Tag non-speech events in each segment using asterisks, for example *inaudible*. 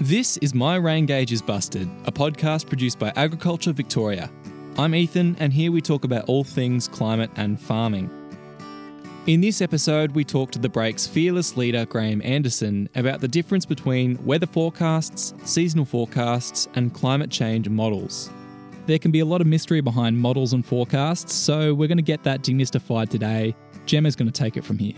This is My Rain Gauge is Busted, a podcast produced by Agriculture Victoria. I'm Ethan, and here we talk about all things climate and farming. In this episode, we talk to the break's fearless leader, Graham Anderson, about the difference between weather forecasts, seasonal forecasts, and climate change models. There can be a lot of mystery behind models and forecasts, so we're going to get that demystified today. Gemma's going to take it from here.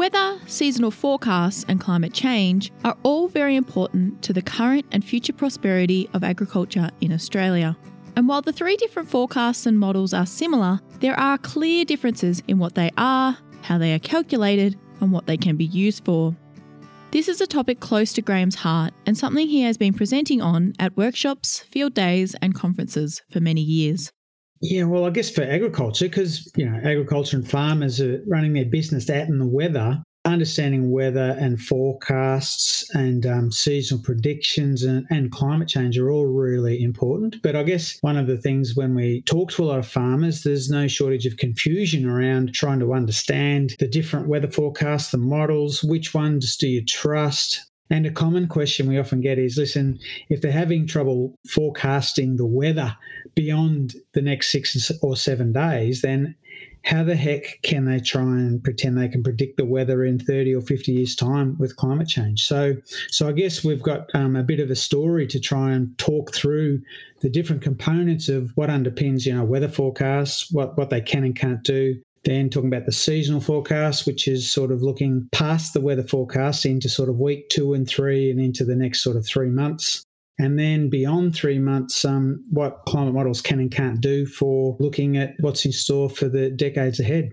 Weather, seasonal forecasts, and climate change are all very important to the current and future prosperity of agriculture in Australia. And while the three different forecasts and models are similar, there are clear differences in what they are, how they are calculated, and what they can be used for. This is a topic close to Graham's heart and something he has been presenting on at workshops, field days, and conferences for many years. Yeah, well, I guess for agriculture, because you know agriculture and farmers are running their business out in the weather. Understanding weather and forecasts and um, seasonal predictions and, and climate change are all really important. But I guess one of the things when we talk to a lot of farmers, there's no shortage of confusion around trying to understand the different weather forecasts, the models, which ones do you trust, and a common question we often get is listen, if they're having trouble forecasting the weather beyond the next six or seven days, then how the heck can they try and pretend they can predict the weather in 30 or 50 years time with climate change? So so i guess we've got um, a bit of a story to try and talk through the different components of what underpins you know weather forecasts what what they can and can't do then talking about the seasonal forecast, which is sort of looking past the weather forecast into sort of week two and three and into the next sort of three months. And then beyond three months, um, what climate models can and can't do for looking at what's in store for the decades ahead.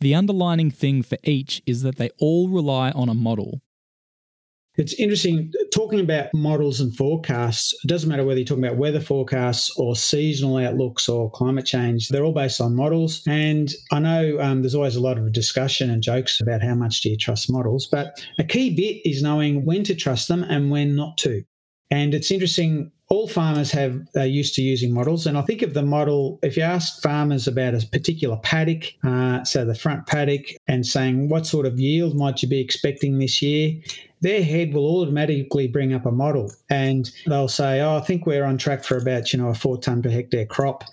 The underlining thing for each is that they all rely on a model. It's interesting talking about models and forecasts. It doesn't matter whether you're talking about weather forecasts or seasonal outlooks or climate change, they're all based on models. And I know um, there's always a lot of discussion and jokes about how much do you trust models, but a key bit is knowing when to trust them and when not to. And it's interesting all farmers have are used to using models, and I think of the model. If you ask farmers about a particular paddock, uh, so the front paddock, and saying what sort of yield might you be expecting this year, their head will automatically bring up a model, and they'll say, "Oh, I think we're on track for about you know a four ton per hectare crop."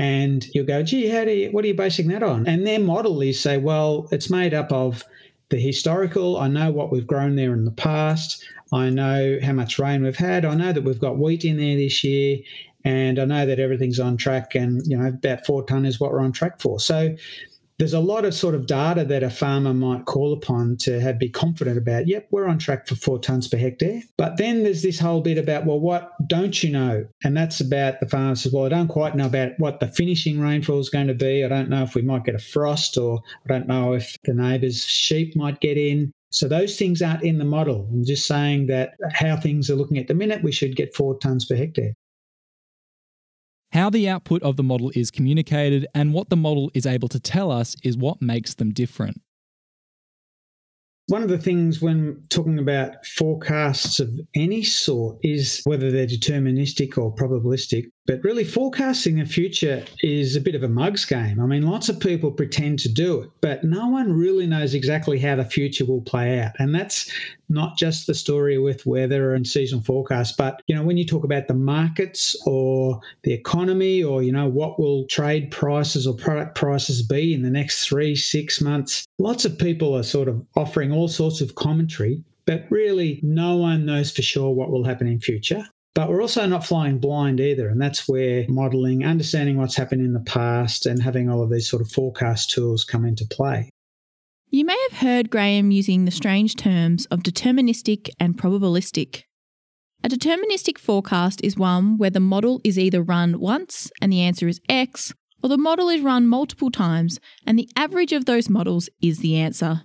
And you'll go, gee, how do you, what are you basing that on? And their model is say, well, it's made up of the historical. I know what we've grown there in the past. I know how much rain we've had. I know that we've got wheat in there this year, and I know that everything's on track. And you know, about four ton is what we're on track for. So there's a lot of sort of data that a farmer might call upon to have be confident about. Yep, we're on track for four tons per hectare. But then there's this whole bit about well, what don't you know? And that's about the farmer says, well, I don't quite know about what the finishing rainfall is going to be. I don't know if we might get a frost, or I don't know if the neighbour's sheep might get in. So those things aren't in the model. I'm just saying that how things are looking at the minute, we should get four tonnes per hectare. How the output of the model is communicated and what the model is able to tell us is what makes them different. One of the things when talking about forecasts of any sort is whether they're deterministic or probabilistic. But really, forecasting the future is a bit of a mugs game. I mean, lots of people pretend to do it, but no one really knows exactly how the future will play out. And that's not just the story with weather and seasonal forecasts, but you know, when you talk about the markets or the economy, or you know, what will trade prices or product prices be in the next three, six months, lots of people are sort of offering all sorts of commentary but really no one knows for sure what will happen in future. But we're also not flying blind either. And that's where modeling, understanding what's happened in the past, and having all of these sort of forecast tools come into play. You may have heard Graham using the strange terms of deterministic and probabilistic. A deterministic forecast is one where the model is either run once and the answer is X, or the model is run multiple times and the average of those models is the answer.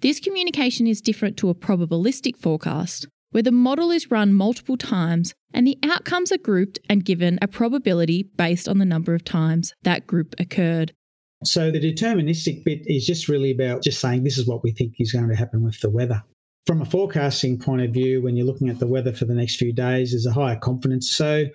This communication is different to a probabilistic forecast, where the model is run multiple times and the outcomes are grouped and given a probability based on the number of times that group occurred. So the deterministic bit is just really about just saying this is what we think is going to happen with the weather. From a forecasting point of view, when you're looking at the weather for the next few days, there's a higher confidence. So,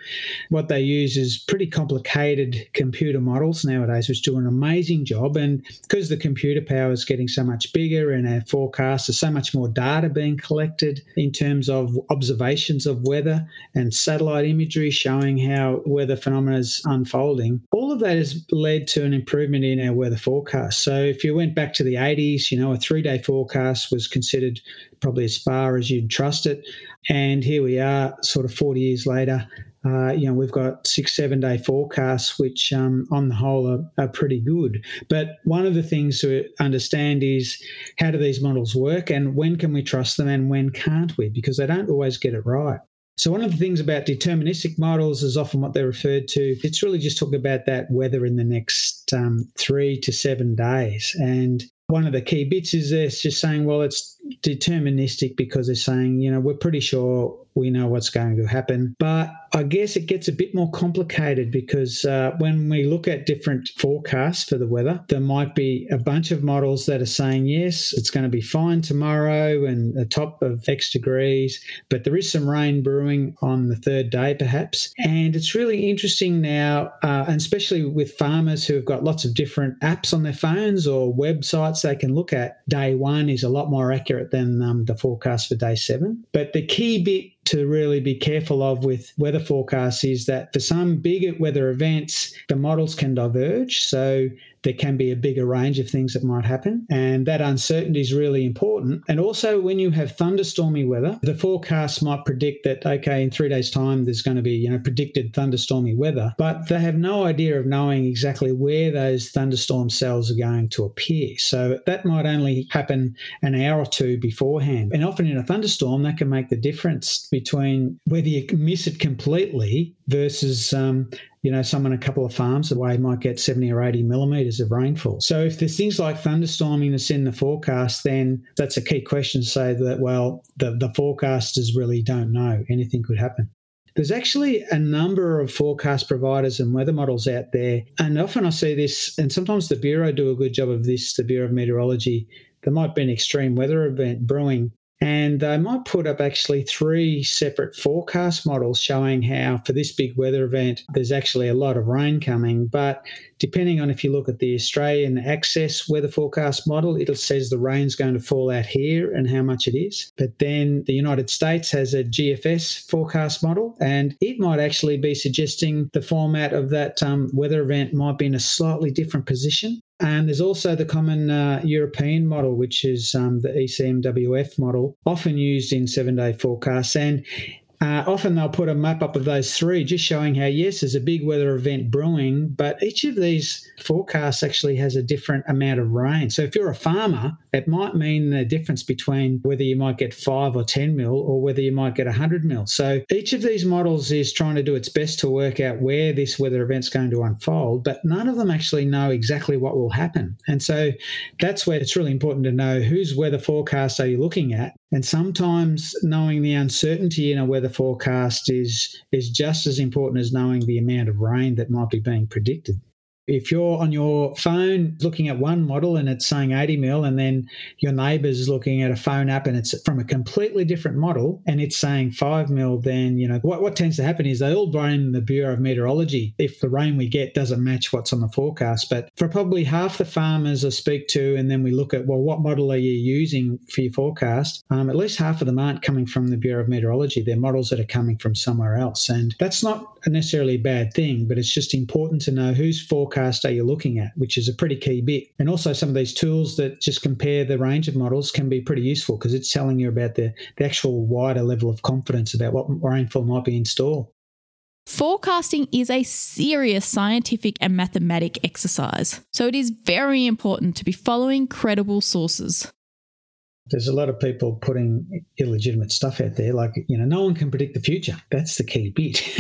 what they use is pretty complicated computer models nowadays, which do an amazing job. And because the computer power is getting so much bigger and our forecasts, there's so much more data being collected in terms of observations of weather and satellite imagery showing how weather phenomena is unfolding. All of that has led to an improvement in our weather forecast. So, if you went back to the 80s, you know, a three day forecast was considered probably as far as you'd trust it. And here we are, sort of 40 years later. Uh, you know, we've got six, seven day forecasts, which um, on the whole are, are, pretty good. But one of the things to understand is how do these models work and when can we trust them and when can't we? Because they don't always get it right. So, one of the things about deterministic models is often what they're referred to. It's really just talking about that weather in the next um, three to seven days. And one of the key bits is this just saying, well, it's deterministic because they're saying, you know, we're pretty sure we know what's going to happen. But I guess it gets a bit more complicated because uh, when we look at different forecasts for the weather, there might be a bunch of models that are saying, yes, it's going to be fine tomorrow and a top of X degrees, but there is some rain brewing on the third day, perhaps. And it's really interesting now, uh, and especially with farmers who have got lots of different apps on their phones or websites they can look at, day one is a lot more accurate than um, the forecast for day seven. But the key bit to really be careful of with weather forecasts is that for some bigger weather events, the models can diverge. So there can be a bigger range of things that might happen. And that uncertainty is really important. And also, when you have thunderstormy weather, the forecast might predict that, okay, in three days' time, there's going to be, you know, predicted thunderstormy weather, but they have no idea of knowing exactly where those thunderstorm cells are going to appear. So that might only happen an hour or two beforehand. And often in a thunderstorm, that can make the difference between whether you miss it completely versus um, you know, someone a couple of farms away might get 70 or 80 millimetres of rainfall. So if there's things like thunderstorming that's in the forecast, then that's a key question to say that, well, the, the forecasters really don't know. Anything could happen. There's actually a number of forecast providers and weather models out there. And often I see this, and sometimes the Bureau do a good job of this, the Bureau of Meteorology. There might be an extreme weather event brewing and they might put up actually three separate forecast models showing how, for this big weather event, there's actually a lot of rain coming. But depending on if you look at the Australian Access weather forecast model, it says the rain's going to fall out here and how much it is. But then the United States has a GFS forecast model, and it might actually be suggesting the format of that um, weather event might be in a slightly different position. And there's also the common uh, European model, which is um, the ECMWF model, often used in seven day forecasts. And uh, often they'll put a map up of those three, just showing how, yes, there's a big weather event brewing, but each of these forecasts actually has a different amount of rain. So if you're a farmer, it might mean the difference between whether you might get five or 10 mil or whether you might get a 100 mil. So each of these models is trying to do its best to work out where this weather event's going to unfold, but none of them actually know exactly what will happen. And so that's where it's really important to know whose weather forecast are you looking at and sometimes knowing the uncertainty in a weather forecast is, is just as important as knowing the amount of rain that might be being predicted. If you're on your phone looking at one model and it's saying 80 mil, and then your neighbour's looking at a phone app and it's from a completely different model and it's saying 5 mil, then, you know, what, what tends to happen is they all blame the Bureau of Meteorology if the rain we get doesn't match what's on the forecast. But for probably half the farmers I speak to, and then we look at, well, what model are you using for your forecast? Um, at least half of them aren't coming from the Bureau of Meteorology. They're models that are coming from somewhere else. And that's not necessarily a bad thing, but it's just important to know whose forecast are you looking at, which is a pretty key bit. And also some of these tools that just compare the range of models can be pretty useful because it's telling you about the, the actual wider level of confidence about what rainfall might be in store. Forecasting is a serious scientific and mathematic exercise, so it is very important to be following credible sources there's a lot of people putting illegitimate stuff out there. Like, you know, no one can predict the future. That's the key bit. *laughs*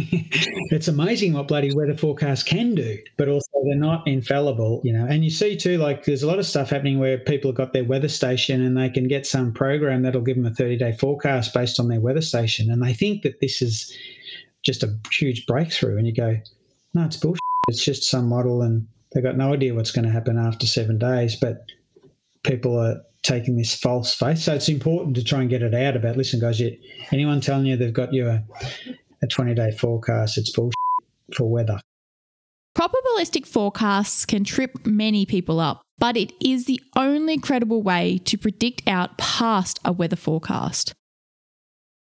it's amazing what bloody weather forecasts can do, but also they're not infallible, you know. And you see too, like, there's a lot of stuff happening where people have got their weather station and they can get some program that'll give them a 30 day forecast based on their weather station. And they think that this is just a huge breakthrough. And you go, no, it's bullshit. It's just some model and they've got no idea what's going to happen after seven days. But people are taking this false faith. So it's important to try and get it out about, listen, guys, you, anyone telling you they've got you a, a 20 day forecast, it's bullshit for weather. Probabilistic forecasts can trip many people up, but it is the only credible way to predict out past a weather forecast.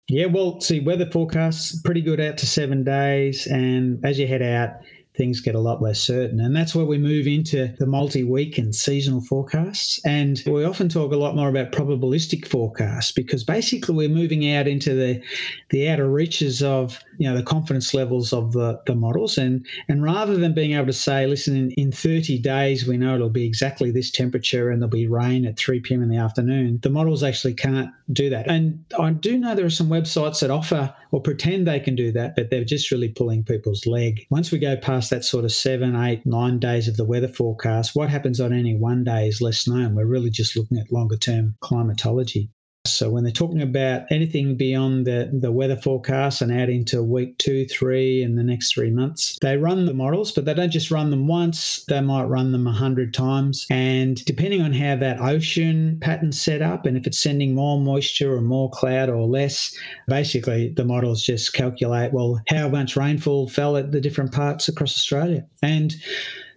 Yeah, well, see, weather forecasts pretty good out to seven days, and as you head out, things get a lot less certain. And that's where we move into the multi week and seasonal forecasts. And we often talk a lot more about probabilistic forecasts because basically we're moving out into the, the outer reaches of you know the confidence levels of the, the models and and rather than being able to say listen in, in 30 days we know it'll be exactly this temperature and there'll be rain at 3 p.m in the afternoon the models actually can't do that and i do know there are some websites that offer or pretend they can do that but they're just really pulling people's leg once we go past past that sort of seven, eight, nine days of the weather forecast, what happens on any one day is less known. We're really just looking at longer term climatology. So when they're talking about anything beyond the, the weather forecast and out into week two, three, and the next three months, they run the models, but they don't just run them once. They might run them a hundred times. And depending on how that ocean pattern's set up, and if it's sending more moisture or more cloud or less, basically the models just calculate, well, how much rainfall fell at the different parts across Australia. And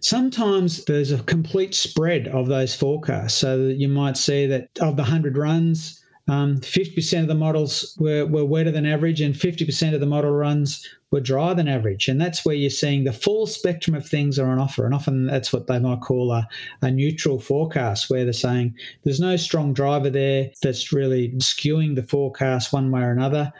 sometimes there's a complete spread of those forecasts. So you might see that of the 100 runs, um, 50% of the models were, were wetter than average, and 50% of the model runs were drier than average. And that's where you're seeing the full spectrum of things are on offer. And often that's what they might call a, a neutral forecast, where they're saying there's no strong driver there that's really skewing the forecast one way or another.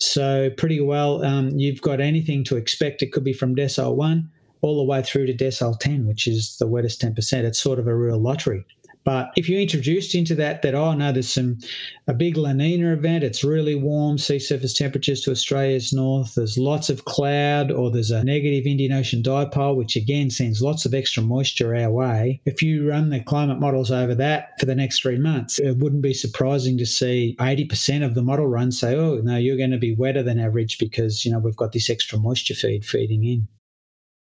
So, pretty well, um, you've got anything to expect. It could be from decile one all the way through to decile 10, which is the wettest 10%. It's sort of a real lottery. But if you're introduced into that that oh no, there's some a big La Nina event, it's really warm, sea surface temperatures to Australia's north, there's lots of cloud, or there's a negative Indian Ocean dipole, which again sends lots of extra moisture our way. If you run the climate models over that for the next three months, it wouldn't be surprising to see 80% of the model runs say, oh no, you're going to be wetter than average because you know we've got this extra moisture feed feeding in.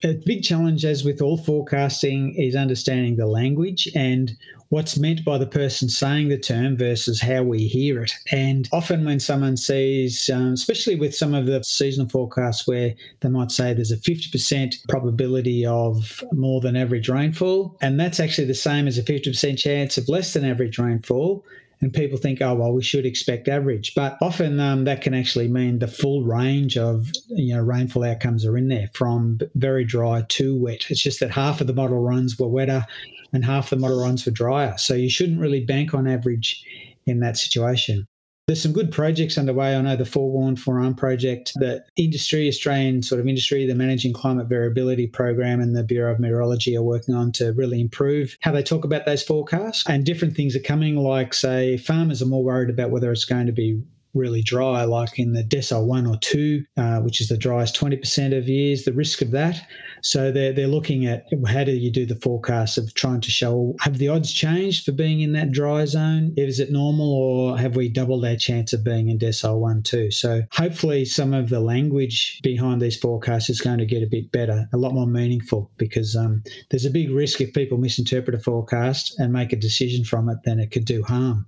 A big challenge, as with all forecasting, is understanding the language and what's meant by the person saying the term versus how we hear it. And often, when someone sees, um, especially with some of the seasonal forecasts where they might say there's a 50% probability of more than average rainfall, and that's actually the same as a 50% chance of less than average rainfall and people think, oh well, we should expect average, but often um, that can actually mean the full range of you know rainfall outcomes are in there, from very dry to wet. It's just that half of the model runs were wetter, and half the model runs were drier. So you shouldn't really bank on average in that situation. There's some good projects underway. I know the Forewarned Forearmed project, the industry, Australian sort of industry, the Managing Climate Variability program, and the Bureau of Meteorology are working on to really improve how they talk about those forecasts. And different things are coming, like, say, farmers are more worried about whether it's going to be really dry, like in the decile one or two, uh, which is the driest 20% of years, the risk of that. So they're, they're looking at how do you do the forecast of trying to show have the odds changed for being in that dry zone? Is it normal or have we doubled our chance of being in decile one, two? So hopefully some of the language behind these forecasts is going to get a bit better, a lot more meaningful because um, there's a big risk if people misinterpret a forecast and make a decision from it, then it could do harm.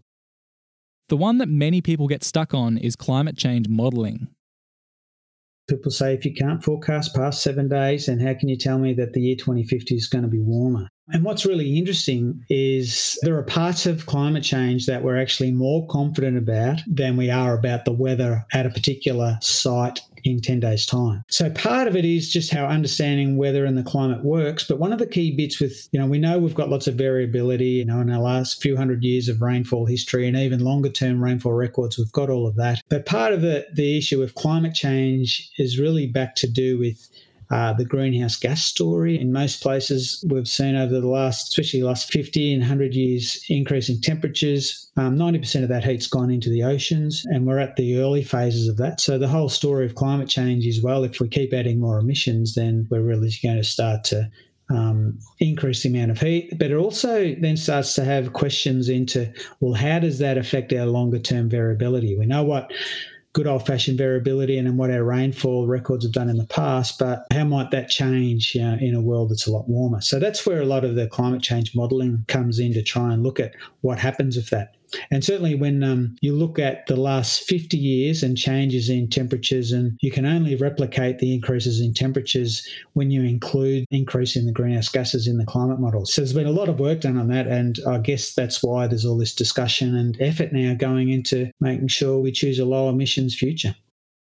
The one that many people get stuck on is climate change modelling. People say if you can't forecast past seven days, then how can you tell me that the year 2050 is going to be warmer? And what's really interesting is there are parts of climate change that we're actually more confident about than we are about the weather at a particular site in 10 days' time. So part of it is just how understanding weather and the climate works. But one of the key bits with, you know, we know we've got lots of variability, you know, in our last few hundred years of rainfall history and even longer term rainfall records, we've got all of that. But part of the, the issue with climate change is really back to do with uh, the greenhouse gas story. In most places, we've seen over the last, especially the last 50 and 100 years, increasing temperatures. Um, 90% of that heat's gone into the oceans, and we're at the early phases of that. So the whole story of climate change is well, if we keep adding more emissions, then we're really going to start to um, increase the amount of heat, but it also then starts to have questions into well, how does that affect our longer term variability? We know what good old fashioned variability and what our rainfall records have done in the past, but how might that change you know, in a world that's a lot warmer? So that's where a lot of the climate change modelling comes in to try and look at what happens if that. And certainly, when um, you look at the last 50 years and changes in temperatures, and you can only replicate the increases in temperatures when you include increase in the greenhouse gases in the climate models. So there's been a lot of work done on that, and I guess that's why there's all this discussion and effort now going into making sure we choose a low emissions future.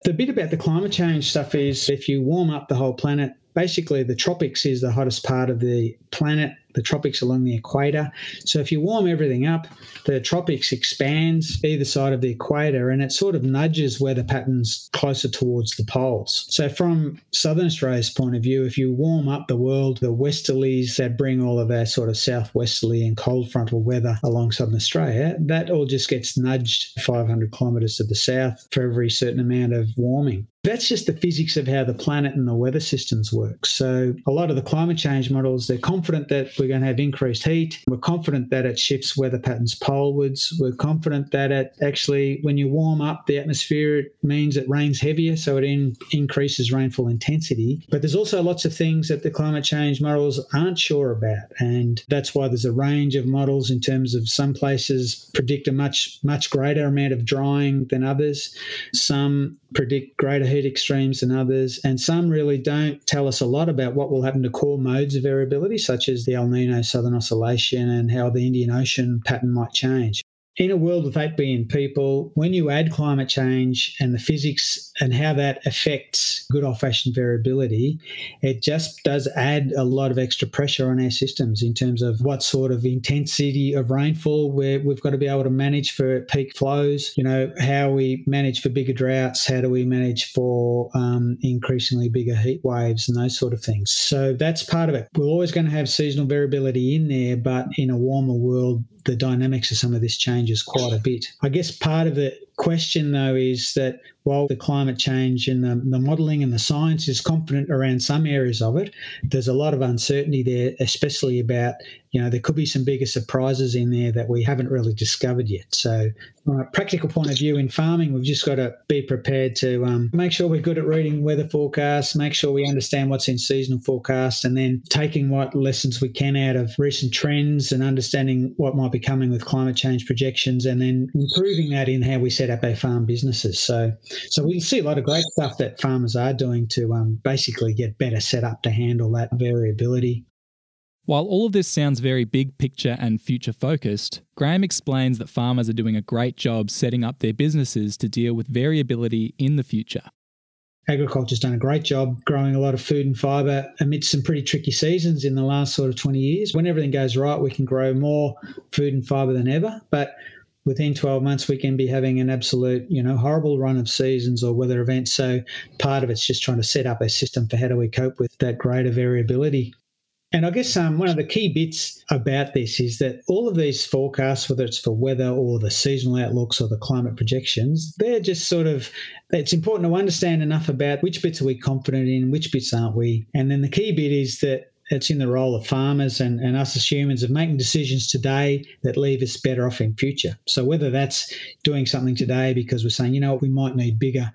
The bit about the climate change stuff is if you warm up the whole planet, basically the tropics is the hottest part of the planet the tropics along the equator. So if you warm everything up, the tropics expands either side of the equator and it sort of nudges weather patterns closer towards the poles. So from southern Australia's point of view, if you warm up the world, the westerlies that bring all of our sort of southwesterly and cold frontal weather along southern Australia, that all just gets nudged 500 kilometres to the south for every certain amount of warming. That's just the physics of how the planet and the weather systems work. So a lot of the climate change models, they're confident that we're going to have increased heat. We're confident that it shifts weather patterns polewards. We're confident that it actually, when you warm up the atmosphere, it means it rains heavier, so it in, increases rainfall intensity. But there's also lots of things that the climate change models aren't sure about. And that's why there's a range of models in terms of some places predict a much, much greater amount of drying than others. Some predict greater heat extremes than others, and some really don't tell us a lot about what will happen to core modes of variability, such as the El Nino Southern Oscillation and how the Indian Ocean pattern might change in a world with 8 billion people, when you add climate change and the physics and how that affects good old fashioned variability, it just does add a lot of extra pressure on our systems in terms of what sort of intensity of rainfall we we've got to be able to manage for peak flows, you know, how we manage for bigger droughts, how do we manage for um, increasingly bigger heat waves and those sort of things. So that's part of it. We're always going to have seasonal variability in there, but in a warmer world, the dynamics of some of this changes quite a bit. I guess part of the question, though, is that while the climate change and the, the modelling and the science is confident around some areas of it, there's a lot of uncertainty there, especially about, you know, there could be some bigger surprises in there that we haven't really discovered yet. So, from a practical point of view in farming, we've just got to be prepared to um, make sure we're good at reading weather forecasts, make sure we understand what's in seasonal forecasts, and then taking what lessons we can out of recent trends and understanding what might be coming with climate change projections, and then improving that in how we set up our farm businesses. So, so we see a lot of great stuff that farmers are doing to um, basically get better set up to handle that variability. While all of this sounds very big picture and future focused, Graham explains that farmers are doing a great job setting up their businesses to deal with variability in the future. Agriculture's done a great job growing a lot of food and fibre amidst some pretty tricky seasons in the last sort of 20 years. When everything goes right, we can grow more food and fibre than ever. But within 12 months we can be having an absolute you know horrible run of seasons or weather events so part of it's just trying to set up a system for how do we cope with that greater variability and I guess um, one of the key bits about this is that all of these forecasts, whether it's for weather or the seasonal outlooks or the climate projections, they're just sort of, it's important to understand enough about which bits are we confident in, which bits aren't we. And then the key bit is that it's in the role of farmers and, and us as humans of making decisions today that leave us better off in future. So whether that's doing something today because we're saying, you know what, we might need bigger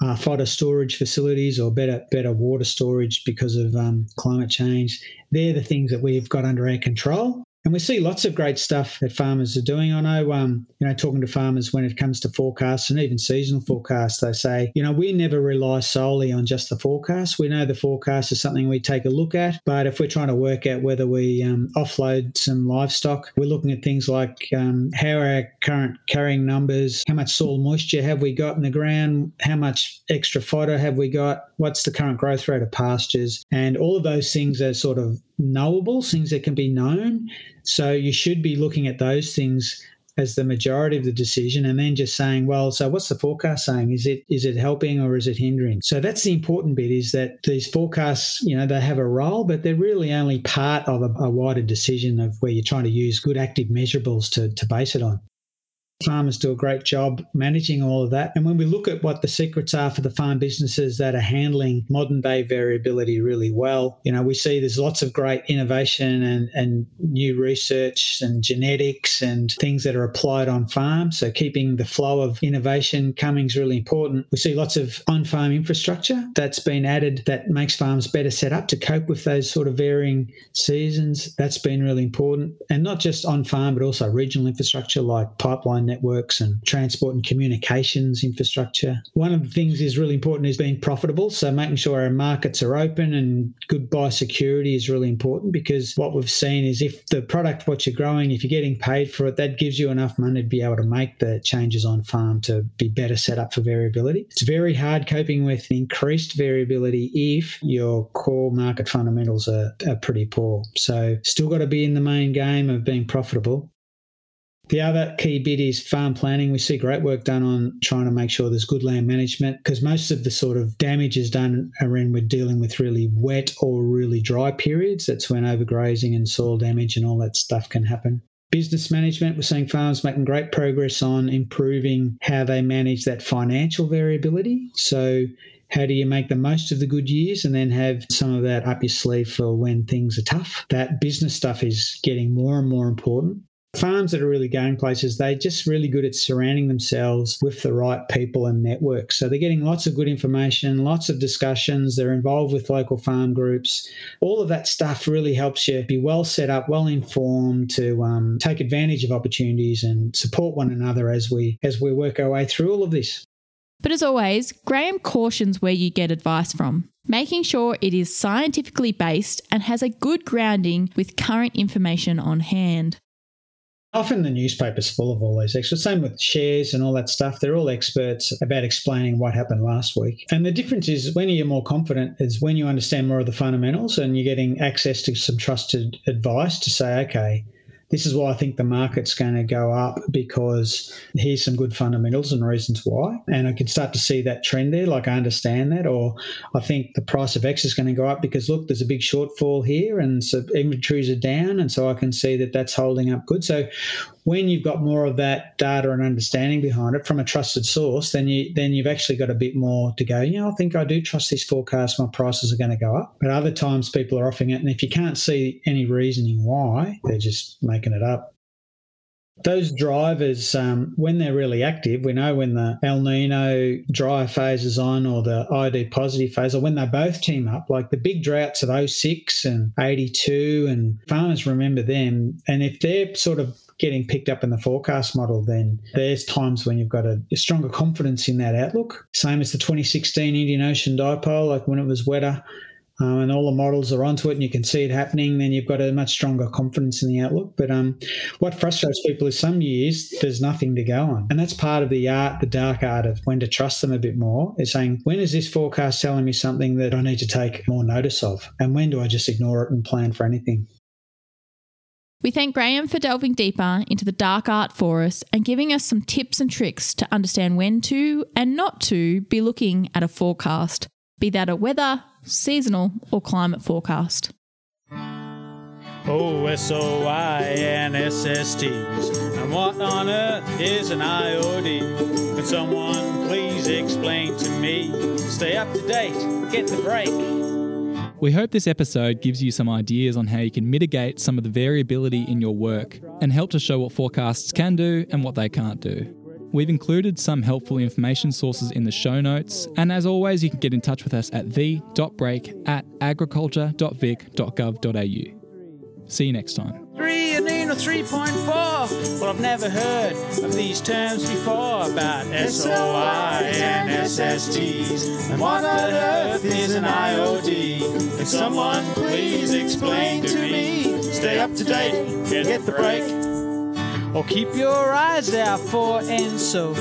uh, fodder storage facilities or better better water storage because of um, climate change. They're the things that we've got under our control. And we see lots of great stuff that farmers are doing. I know, um, you know, talking to farmers when it comes to forecasts and even seasonal forecasts, they say, you know, we never rely solely on just the forecast. We know the forecast is something we take a look at, but if we're trying to work out whether we um, offload some livestock, we're looking at things like um, how are our current carrying numbers, how much soil moisture have we got in the ground, how much extra fodder have we got, what's the current growth rate of pastures, and all of those things are sort of knowable, things that can be known. So you should be looking at those things as the majority of the decision and then just saying well so what's the forecast saying? Is it is it helping or is it hindering? So that's the important bit is that these forecasts you know they have a role but they're really only part of a, a wider decision of where you're trying to use good active measurables to, to base it on Farmers do a great job managing all of that. And when we look at what the secrets are for the farm businesses that are handling modern day variability really well, you know, we see there's lots of great innovation and, and new research and genetics and things that are applied on farm. So keeping the flow of innovation coming is really important. We see lots of on farm infrastructure that's been added that makes farms better set up to cope with those sort of varying seasons. That's been really important. And not just on farm, but also regional infrastructure like pipeline networks and transport and communications infrastructure. One of the things is really important is being profitable. So making sure our markets are open and good biosecurity is really important because what we've seen is if the product, what you're growing, if you're getting paid for it, that gives you enough money to be able to make the changes on farm to be better set up for variability. It's very hard coping with increased variability if your core market fundamentals are, are pretty poor. So still got to be in the main game of being profitable. The other key bit is farm planning. We see great work done on trying to make sure there's good land management because most of the sort of damage is done around we're dealing with really wet or really dry periods. That's when overgrazing and soil damage and all that stuff can happen. Business management, we're seeing farms making great progress on improving how they manage that financial variability. So, how do you make the most of the good years and then have some of that up your sleeve for when things are tough? That business stuff is getting more and more important. Farms that are really going places, they're just really good at surrounding themselves with the right people and networks. So they're getting lots of good information, lots of discussions. They're involved with local farm groups. All of that stuff really helps you be well set up, well informed to um, take advantage of opportunities and support one another as we as we work our way through all of this. But as always, Graham cautions where you get advice from, making sure it is scientifically based and has a good grounding with current information on hand. Often the newspaper's full of all these experts. Same with shares and all that stuff. They're all experts about explaining what happened last week. And the difference is when you're more confident is when you understand more of the fundamentals and you're getting access to some trusted advice to say, okay, this is why I think the market's going to go up because here's some good fundamentals and reasons why. And I can start to see that trend there, like I understand that. Or I think the price of X is going to go up because, look, there's a big shortfall here and so inventories are down. And so I can see that that's holding up good. So when you've got more of that data and understanding behind it from a trusted source, then you then you've actually got a bit more to go. You know, I think I do trust this forecast. My prices are going to go up. But other times people are offering it, and if you can't see any reasoning why, they're just making it up. Those drivers, um, when they're really active, we know when the El Nino dry phase is on or the ID positive phase, or when they both team up, like the big droughts of 06 and 82, and farmers remember them. And if they're sort of getting picked up in the forecast model, then there's times when you've got a, a stronger confidence in that outlook. Same as the 2016 Indian Ocean dipole, like when it was wetter. Um, and all the models are onto it and you can see it happening, then you've got a much stronger confidence in the outlook. But um, what frustrates people is some years there's nothing to go on. And that's part of the art, the dark art of when to trust them a bit more is saying, when is this forecast telling me something that I need to take more notice of? And when do I just ignore it and plan for anything? We thank Graham for delving deeper into the dark art for us and giving us some tips and tricks to understand when to and not to be looking at a forecast, be that a weather, seasonal, or climate forecast. Oh, S-O-I and S-S-T's. And what on earth is an IOD? Could someone please explain to me? Stay up to date, get the break. We hope this episode gives you some ideas on how you can mitigate some of the variability in your work and help to show what forecasts can do and what they can't do. We've included some helpful information sources in the show notes, and as always, you can get in touch with us at the.break at agriculture.vic.gov.au. See you next time. 3.4. Well, I've never heard of these terms before about SOI and SSTs. And what on earth is an IOD? Can someone please explain to me? Stay up to date, get the break. Or keep your eyes out for ENSO.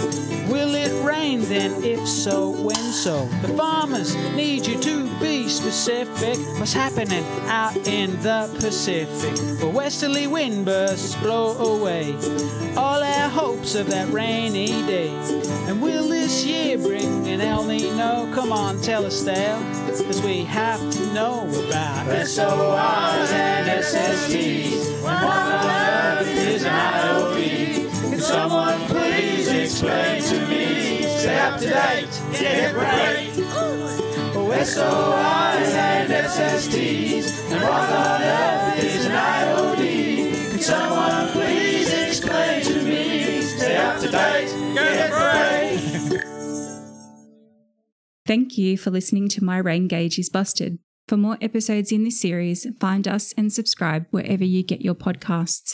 Will it rain then? If so, when so? The farmers need you to be specific. What's happening out in the Pacific? For westerly wind bursts blow away all our hopes of that rainy day. And will this year bring an El Nino? Come on, tell us, Dale, cause we have to know about SORs and SSTs. Is an Can someone please? explain to me. Stay up to date, get SOI and SSTs, and what on earth is an IOD? Can someone please explain to me? Stay up to date, get great. Thank you for listening to My Rain Gauge is Busted. For more episodes in this series, find us and subscribe wherever you get your podcasts.